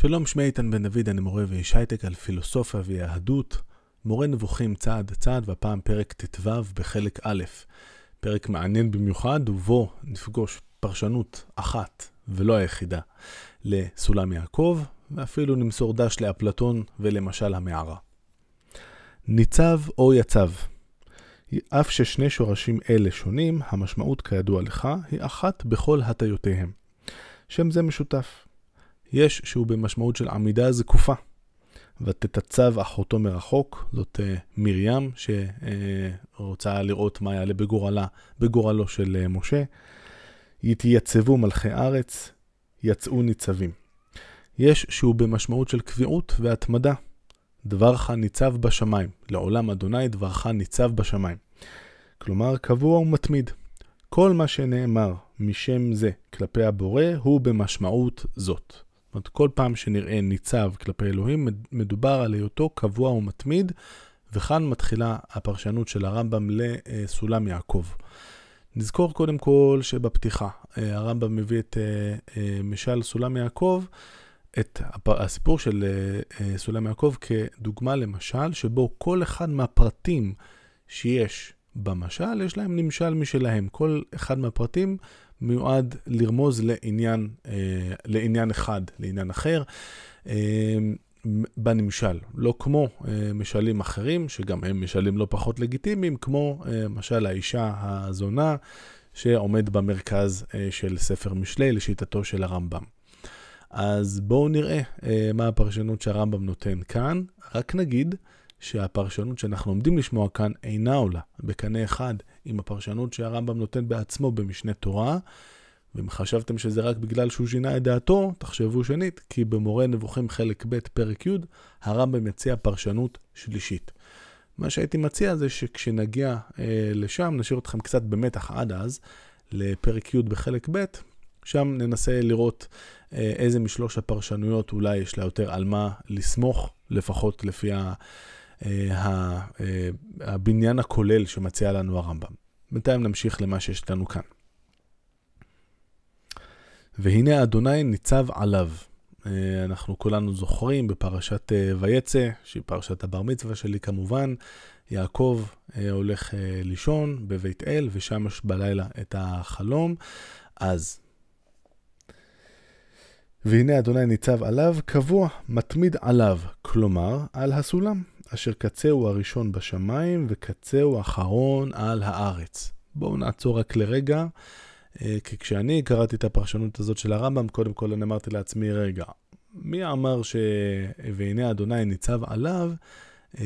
שלום, שמי איתן בן דוד, אני מורה ואיש הייטק על פילוסופיה ויהדות, מורה נבוכים צעד צעד, והפעם פרק ט"ו בחלק א', פרק מעניין במיוחד, ובו נפגוש פרשנות אחת ולא היחידה לסולם יעקב, ואפילו נמסור דש לאפלטון ולמשל המערה. ניצב או יצב. אף ששני שורשים אלה שונים, המשמעות כידוע לך היא אחת בכל הטיותיהם. שם זה משותף. יש שהוא במשמעות של עמידה זקופה. ותתצב אחותו מרחוק, זאת uh, מרים, שרוצה uh, לראות מה יעלה בגורלה, בגורלו של uh, משה. יתייצבו מלכי ארץ, יצאו ניצבים. יש שהוא במשמעות של קביעות והתמדה. דברך ניצב בשמיים, לעולם אדוני דברך ניצב בשמיים. כלומר, קבוע ומתמיד. כל מה שנאמר משם זה כלפי הבורא הוא במשמעות זאת. זאת אומרת, כל פעם שנראה ניצב כלפי אלוהים, מדובר על היותו קבוע ומתמיד, וכאן מתחילה הפרשנות של הרמב"ם לסולם יעקב. נזכור קודם כל שבפתיחה, אה, הרמב"ם מביא את אה, אה, משל סולם יעקב, את הסיפור של סולם יעקב כדוגמה למשל, שבו כל אחד מהפרטים שיש במשל, יש להם נמשל משלהם. כל אחד מהפרטים מיועד לרמוז לעניין, אה, לעניין אחד, לעניין אחר. אה, בנמשל, לא כמו אה, משלים אחרים, שגם הם משלים לא פחות לגיטימיים, כמו אה, משל האישה הזונה שעומד במרכז אה, של ספר משלי לשיטתו של הרמב"ם. אז בואו נראה אה, מה הפרשנות שהרמב"ם נותן כאן. רק נגיד שהפרשנות שאנחנו עומדים לשמוע כאן אינה עולה בקנה אחד עם הפרשנות שהרמב"ם נותן בעצמו במשנה תורה. ואם חשבתם שזה רק בגלל שהוא שינה את דעתו, תחשבו שנית, כי במורה נבוכים חלק ב' פרק י', הרמב"ם מציע פרשנות שלישית. מה שהייתי מציע זה שכשנגיע אה, לשם, נשאיר אתכם קצת במתח עד אז, לפרק י' בחלק ב', שם ננסה לראות אה, איזה משלוש הפרשנויות אולי יש לה יותר על מה לסמוך, לפחות לפי ה... אה, אה, הבניין הכולל שמציע לנו הרמב"ם. בינתיים נמשיך למה שיש לנו כאן. והנה אדוני ניצב עליו. אה, אנחנו כולנו זוכרים בפרשת ויצא, שהיא פרשת הבר מצווה שלי כמובן, יעקב הולך לישון בבית אל, ושם יש בלילה את החלום. אז והנה אדוני ניצב עליו, קבוע, מתמיד עליו, כלומר, על הסולם. אשר קצהו הראשון בשמיים וקצהו האחרון על הארץ. בואו נעצור רק לרגע, אה, כי כשאני קראתי את הפרשנות הזאת של הרמב"ם, קודם כל אני אמרתי לעצמי, רגע, מי אמר ש... והנה אדוני ניצב עליו, אה,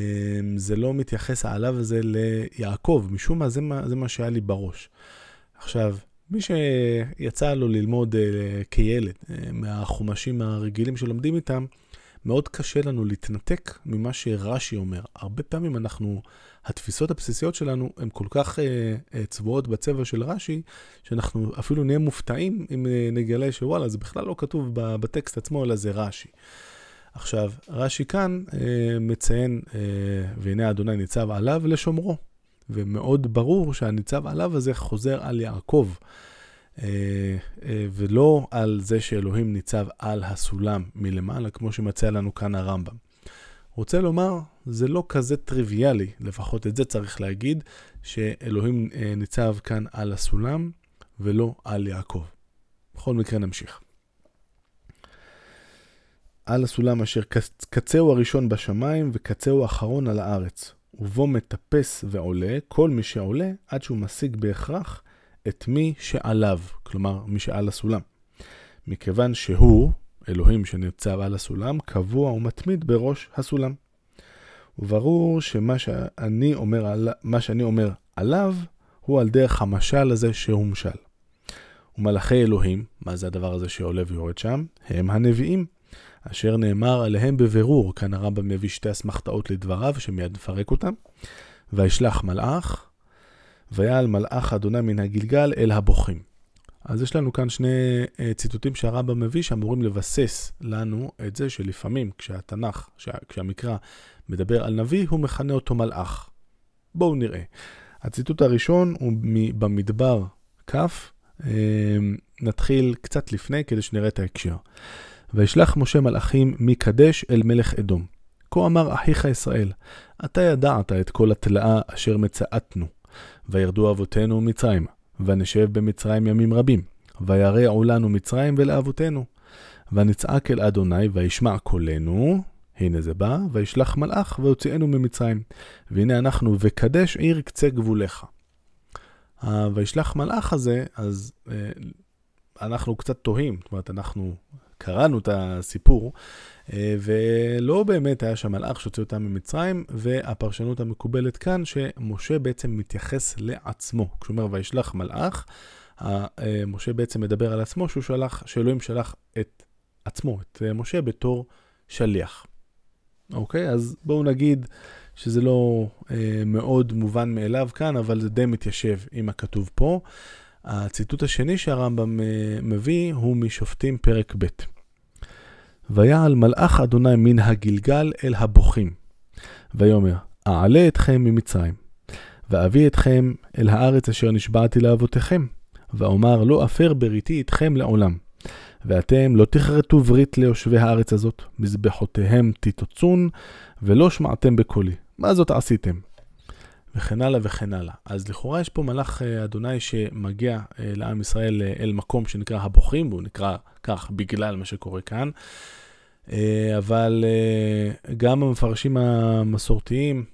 זה לא מתייחס העליו הזה ליעקב, משום מה זה, מה זה מה שהיה לי בראש. עכשיו, מי שיצא לו ללמוד אה, כילד מהחומשים הרגילים שלומדים איתם, מאוד קשה לנו להתנתק ממה שרש"י אומר. הרבה פעמים אנחנו, התפיסות הבסיסיות שלנו הן כל כך אה, אה, צבועות בצבע של רש"י, שאנחנו אפילו נהיה מופתעים אם אה, נגלה שוואלה, זה בכלל לא כתוב בטקסט עצמו, אלא זה רש"י. עכשיו, רש"י כאן אה, מציין, אה, והנה אדוני ניצב עליו לשומרו. ומאוד ברור שהניצב עליו הזה חוזר על יעקב. אה, אה, ולא על זה שאלוהים ניצב על הסולם מלמעלה, כמו שמציע לנו כאן הרמב"ם. רוצה לומר, זה לא כזה טריוויאלי, לפחות את זה צריך להגיד, שאלוהים אה, ניצב כאן על הסולם ולא על יעקב. בכל מקרה נמשיך. על הסולם אשר קצהו הראשון בשמיים וקצהו האחרון על הארץ, ובו מטפס ועולה כל מי שעולה עד שהוא משיג בהכרח את מי שעליו, כלומר מי שעל הסולם. מכיוון שהוא, אלוהים שנרצב על הסולם, קבוע ומתמיד בראש הסולם. וברור שמה שאני אומר, על... שאני אומר עליו, הוא על דרך המשל הזה שהוא משל. ומלאכי אלוהים, מה זה הדבר הזה שעולה ויורד שם? הם הנביאים, אשר נאמר עליהם בבירור, כאן הרמב"ם מביא שתי אסמכתאות לדבריו, שמיד נפרק אותם. וישלח מלאך, ויעל מלאך אדוני מן הגלגל אל הבוכים. אז יש לנו כאן שני uh, ציטוטים שהרמב"ם מביא שאמורים לבסס לנו את זה שלפעמים כשהתנ"ך, כשה, כשהמקרא מדבר על נביא, הוא מכנה אותו מלאך. בואו נראה. הציטוט הראשון הוא במדבר כ', uh, נתחיל קצת לפני כדי שנראה את ההקשר. וישלח משה מלאכים מקדש אל מלך אדום. כה אמר אחיך ישראל, אתה ידעת את כל התלאה אשר מצאתנו. וירדו אבותינו מצרימה, ונשב במצרים ימים רבים, וירעו לנו מצרים ולאבותינו. ונצעק אל אדוני, וישמע קולנו, הנה זה בא, וישלח מלאך, ויוציאנו ממצרים. והנה אנחנו, וקדש עיר קצה גבוליך. וישלח מלאך הזה, אז אה, אנחנו קצת תוהים, זאת אומרת, אנחנו קראנו את הסיפור, אה, ולא באמת היה שם מלאך שהוציא אותם ממצרים, והפרשנות המקובלת כאן, שמשה בעצם מתייחס לעצמו. כשהוא וישלח מלאך, אה, משה בעצם מדבר על עצמו, שהוא שלח, שאלוהים שלח את עצמו, את משה, בתור שליח. אוקיי? אז בואו נגיד שזה לא אה, מאוד מובן מאליו כאן, אבל זה די מתיישב עם הכתוב פה. הציטוט השני שהרמב"ם אה, מביא הוא משופטים פרק ב'. ויעל מלאך אדוני מן הגלגל אל הבוכים. ויאמר, אעלה אתכם ממצרים, ואביא אתכם אל הארץ אשר נשבעתי לאבותיכם, ואומר לא אפר בריתי איתכם לעולם. ואתם לא תכרתו ברית ליושבי הארץ הזאת, מזבחותיהם תתוצון, ולא שמעתם בקולי. מה זאת עשיתם? וכן הלאה וכן הלאה. אז לכאורה יש פה מלאך אה, אדוני שמגיע אה, לעם ישראל אה, אל מקום שנקרא הבוכים, והוא נקרא כך בגלל מה שקורה כאן. אבל גם המפרשים המסורתיים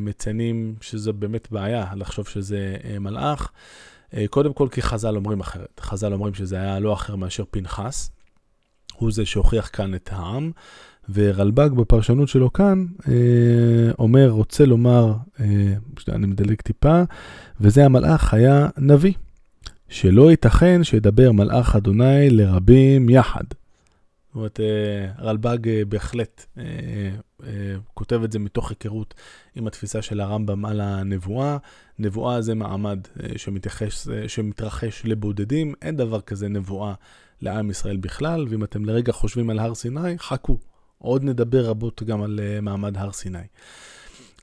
מציינים שזו באמת בעיה לחשוב שזה מלאך. קודם כל כי חז"ל אומרים אחרת. חז"ל אומרים שזה היה לא אחר מאשר פנחס. הוא זה שהוכיח כאן את העם, ורלב"ג בפרשנות שלו כאן אה, אומר, רוצה לומר, אה, אני מדלג טיפה, וזה המלאך היה נביא, שלא ייתכן שידבר מלאך אדוני לרבים יחד. זאת אומרת, אה, רלב"ג בהחלט כותב את זה מתוך היכרות עם התפיסה של הרמב"ם על הנבואה. נבואה זה מעמד שמתייחס, שמתרחש לבודדים, אין דבר כזה נבואה לעם ישראל בכלל, ואם אתם לרגע חושבים על הר סיני, חכו. עוד נדבר רבות גם על uh, מעמד הר סיני.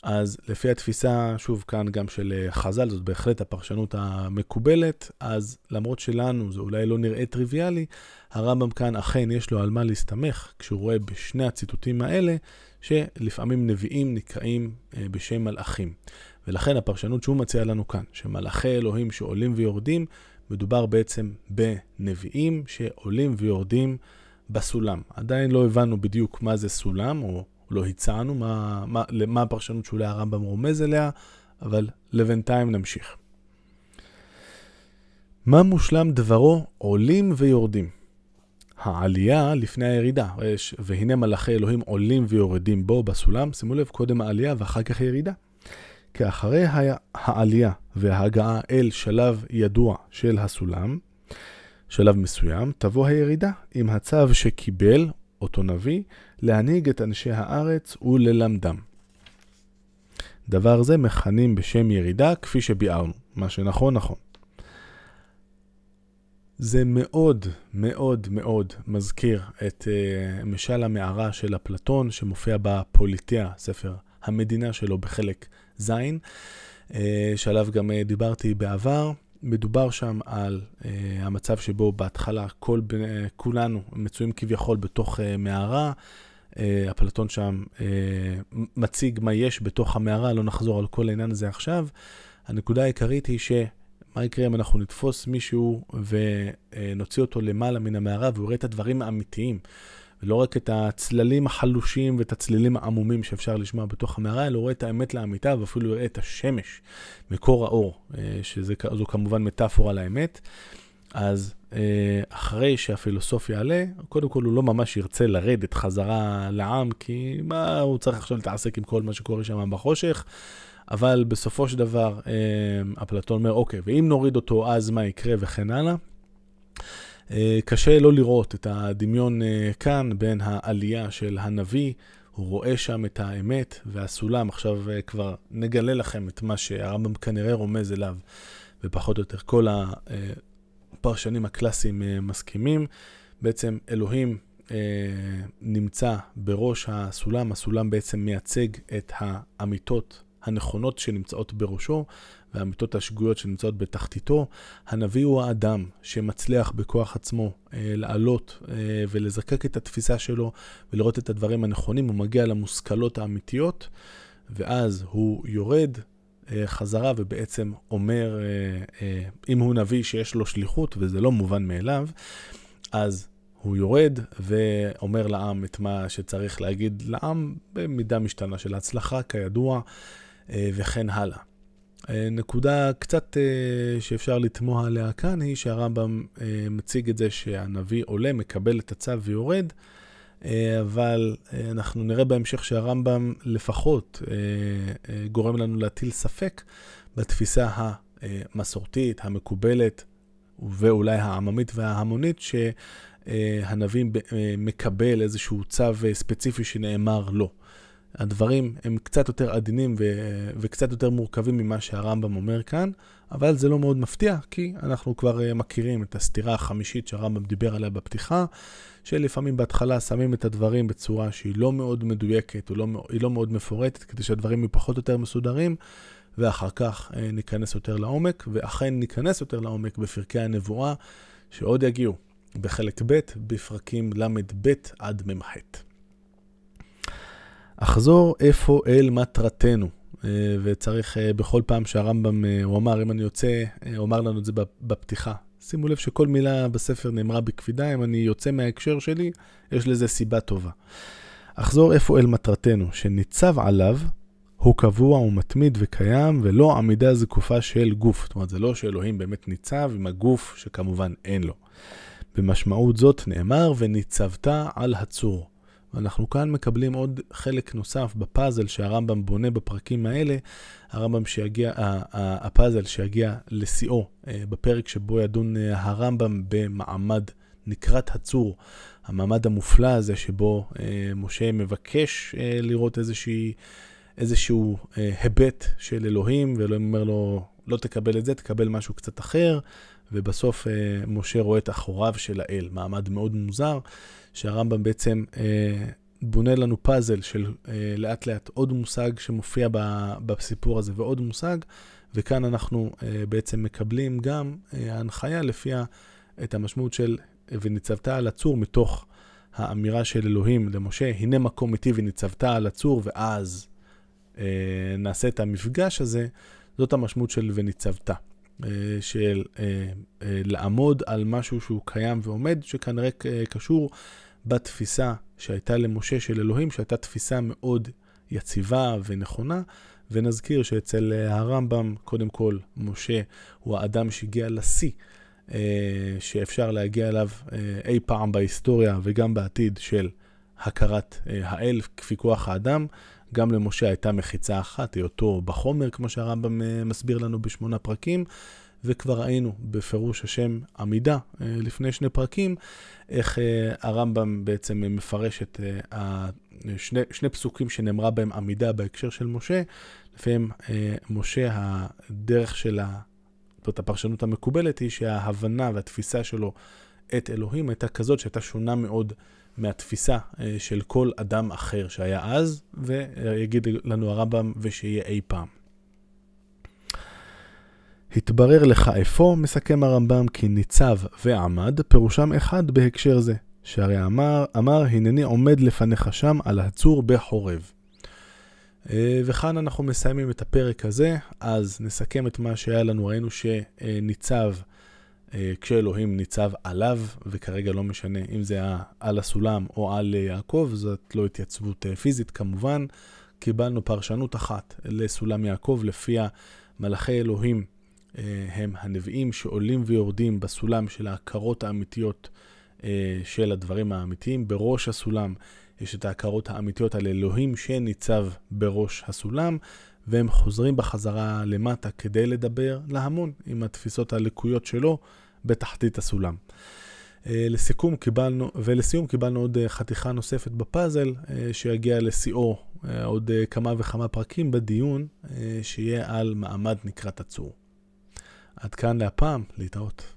אז לפי התפיסה, שוב כאן גם של uh, חז"ל, זאת בהחלט הפרשנות המקובלת, אז למרות שלנו זה אולי לא נראה טריוויאלי, הרמב"ם כאן אכן יש לו על מה להסתמך כשהוא רואה בשני הציטוטים האלה, שלפעמים נביאים נקראים uh, בשם מלאכים. ולכן הפרשנות שהוא מציע לנו כאן, שמלאכי אלוהים שעולים ויורדים, מדובר בעצם בנביאים שעולים ויורדים בסולם. עדיין לא הבנו בדיוק מה זה סולם, או לא הצענו מה, מה, מה הפרשנות שאולי הרמב"ם רומז אליה, אבל לבינתיים נמשיך. מה מושלם דברו עולים ויורדים? העלייה לפני הירידה, והנה מלאכי אלוהים עולים ויורדים בו בסולם, שימו לב, קודם העלייה ואחר כך הירידה. כי אחרי העלייה וההגעה אל שלב ידוע של הסולם, שלב מסוים, תבוא הירידה עם הצו שקיבל אותו נביא להנהיג את אנשי הארץ וללמדם. דבר זה מכנים בשם ירידה כפי שביארנו, מה שנכון נכון. זה מאוד מאוד מאוד מזכיר את uh, משל המערה של אפלטון שמופיע בפוליטיה, ספר המדינה שלו בחלק ז', uh, שעליו גם uh, דיברתי בעבר. מדובר שם על uh, המצב שבו בהתחלה כל, uh, כולנו מצויים כביכול בתוך uh, מערה. Uh, אפלטון שם uh, מציג מה יש בתוך המערה, לא נחזור על כל העניין הזה עכשיו. הנקודה העיקרית היא שמה יקרה אם אנחנו נתפוס מישהו ונוציא אותו למעלה מן המערה והוא יראה את הדברים האמיתיים. ולא רק את הצללים החלושים ואת הצלילים העמומים שאפשר לשמוע בתוך המערה, אלא רואה את האמת לאמיתה ואפילו יראה את השמש, מקור האור, אה, שזו כמובן מטאפורה לאמת. אז אה, אחרי שהפילוסוף יעלה, קודם כל הוא לא ממש ירצה לרדת חזרה לעם, כי מה הוא צריך עכשיו להתעסק עם כל מה שקורה שם בחושך. אבל בסופו של דבר, אה, אפלטון אומר, אוקיי, ואם נוריד אותו, אז מה יקרה וכן הלאה. אה, קשה לא לראות את הדמיון אה, כאן בין העלייה של הנביא, הוא רואה שם את האמת והסולם. עכשיו אה, כבר נגלה לכם את מה שהרמב"ם כנראה רומז אליו, ופחות או יותר כל הפרשנים הקלאסיים מסכימים. בעצם אלוהים נמצא בראש הסולם, הסולם בעצם מייצג את האמיתות הנכונות שנמצאות בראשו, והאמיתות השגויות שנמצאות בתחתיתו. הנביא הוא האדם שמצליח בכוח עצמו אה, לעלות אה, ולזקק את התפיסה שלו ולראות את הדברים הנכונים, הוא מגיע למושכלות האמיתיות, ואז הוא יורד אה, חזרה ובעצם אומר, אה, אה, אם הוא נביא שיש לו שליחות, וזה לא מובן מאליו, אז הוא יורד ואומר לעם את מה שצריך להגיד לעם במידה משתנה של הצלחה, כידוע, וכן הלאה. נקודה קצת שאפשר לתמוה עליה כאן היא שהרמב"ם מציג את זה שהנביא עולה, מקבל את הצו ויורד, אבל אנחנו נראה בהמשך שהרמב"ם לפחות גורם לנו להטיל ספק בתפיסה המסורתית, המקובלת, ואולי העממית וההמונית, שהנביא מקבל איזשהו צו ספציפי שנאמר לו. הדברים הם קצת יותר עדינים ו- וקצת יותר מורכבים ממה שהרמב"ם אומר כאן, אבל זה לא מאוד מפתיע, כי אנחנו כבר מכירים את הסתירה החמישית שהרמב"ם דיבר עליה בפתיחה, שלפעמים בהתחלה שמים את הדברים בצורה שהיא לא מאוד מדויקת, לא, היא לא מאוד מפורטת, כדי שהדברים יהיו פחות או יותר מסודרים, ואחר כך אה, ניכנס יותר לעומק, ואכן ניכנס יותר לעומק בפרקי הנבואה, שעוד יגיעו בחלק ב', בפרקים ל"ב עד מ"ח. אחזור איפה אל מטרתנו, אה, וצריך אה, בכל פעם שהרמב"ם, הוא אמר, אם אני יוצא, הוא אמר לנו את זה בפתיחה. שימו לב שכל מילה בספר נאמרה בקפידה, אם אני יוצא מההקשר שלי, יש לזה סיבה טובה. אחזור איפה אל מטרתנו, שניצב עליו הוא קבוע ומתמיד וקיים, ולא עמידה זקופה של גוף. זאת אומרת, זה לא שאלוהים באמת ניצב עם הגוף שכמובן אין לו. במשמעות זאת נאמר, וניצבת על הצור. ואנחנו כאן מקבלים עוד חלק נוסף בפאזל שהרמב"ם בונה בפרקים האלה, הרמב"ם שיגיע, הפאזל שיגיע לשיאו אה, בפרק שבו ידון אה, הרמב"ם במעמד נקרת הצור, המעמד המופלא הזה שבו אה, משה מבקש לראות איזושהי... איזשהו היבט של אלוהים, ואלוהים אומר לו, לא תקבל את זה, תקבל משהו קצת אחר, ובסוף משה רואה את אחוריו של האל, מעמד מאוד מוזר, שהרמב"ם בעצם אה, בונה לנו פאזל של אה, לאט לאט עוד מושג שמופיע ב, בסיפור הזה ועוד מושג, וכאן אנחנו אה, בעצם מקבלים גם אה, הנחיה לפיה את המשמעות של וניצבת על הצור מתוך האמירה של אלוהים למשה, הנה מקום איתי וניצבת על הצור, ואז אה, נעשה את המפגש הזה, זאת המשמעות של וניצבת. אה, של אה, לעמוד על משהו שהוא קיים ועומד, שכנראה קשור בתפיסה שהייתה למשה של אלוהים, שהייתה תפיסה מאוד יציבה ונכונה. ונזכיר שאצל הרמב"ם, קודם כל, משה הוא האדם שהגיע לשיא שאפשר להגיע אליו אי פעם בהיסטוריה וגם בעתיד של הכרת האל כפי כוח האדם. גם למשה הייתה מחיצה אחת, היותו בחומר, כמו שהרמב"ם אה, מסביר לנו בשמונה פרקים, וכבר ראינו בפירוש השם עמידה אה, לפני שני פרקים, איך אה, הרמב"ם בעצם מפרש את שני, שני פסוקים שנאמרה בהם עמידה בהקשר של משה. לפעמים משה, הדרך של. זאת הפרשנות המקובלת היא שההבנה והתפיסה שלו את אלוהים הייתה כזאת שהייתה שונה מאוד מהתפיסה אה, של כל אדם אחר שהיה אז, ויגיד לנו הרמב"ם ושיהיה אי פעם. התברר לך אפוא, מסכם הרמב"ם, כי ניצב ועמד, פירושם אחד בהקשר זה, שהרי אמר, אמר, הנני עומד לפניך שם על הצור בחורב. אה, וכאן אנחנו מסיימים את הפרק הזה, אז נסכם את מה שהיה לנו, ראינו שניצב אה, כשאלוהים ניצב עליו, וכרגע לא משנה אם זה היה על הסולם או על יעקב, זאת לא התייצבות אה, פיזית כמובן. קיבלנו פרשנות אחת לסולם יעקב, לפיה מלאכי אלוהים אה, הם הנביאים שעולים ויורדים בסולם של ההכרות האמיתיות של הדברים האמיתיים. בראש הסולם יש את ההכרות האמיתיות על אלוהים שניצב בראש הסולם, והם חוזרים בחזרה למטה כדי לדבר להמון עם התפיסות הלקויות שלו בתחתית הסולם. אה, לסיכום קיבלנו, ולסיום קיבלנו עוד אה, חתיכה נוספת בפאזל אה, שיגיע לשיאו עוד כמה וכמה פרקים בדיון שיהיה על מעמד נקרת הצור. עד כאן להפעם, להתראות.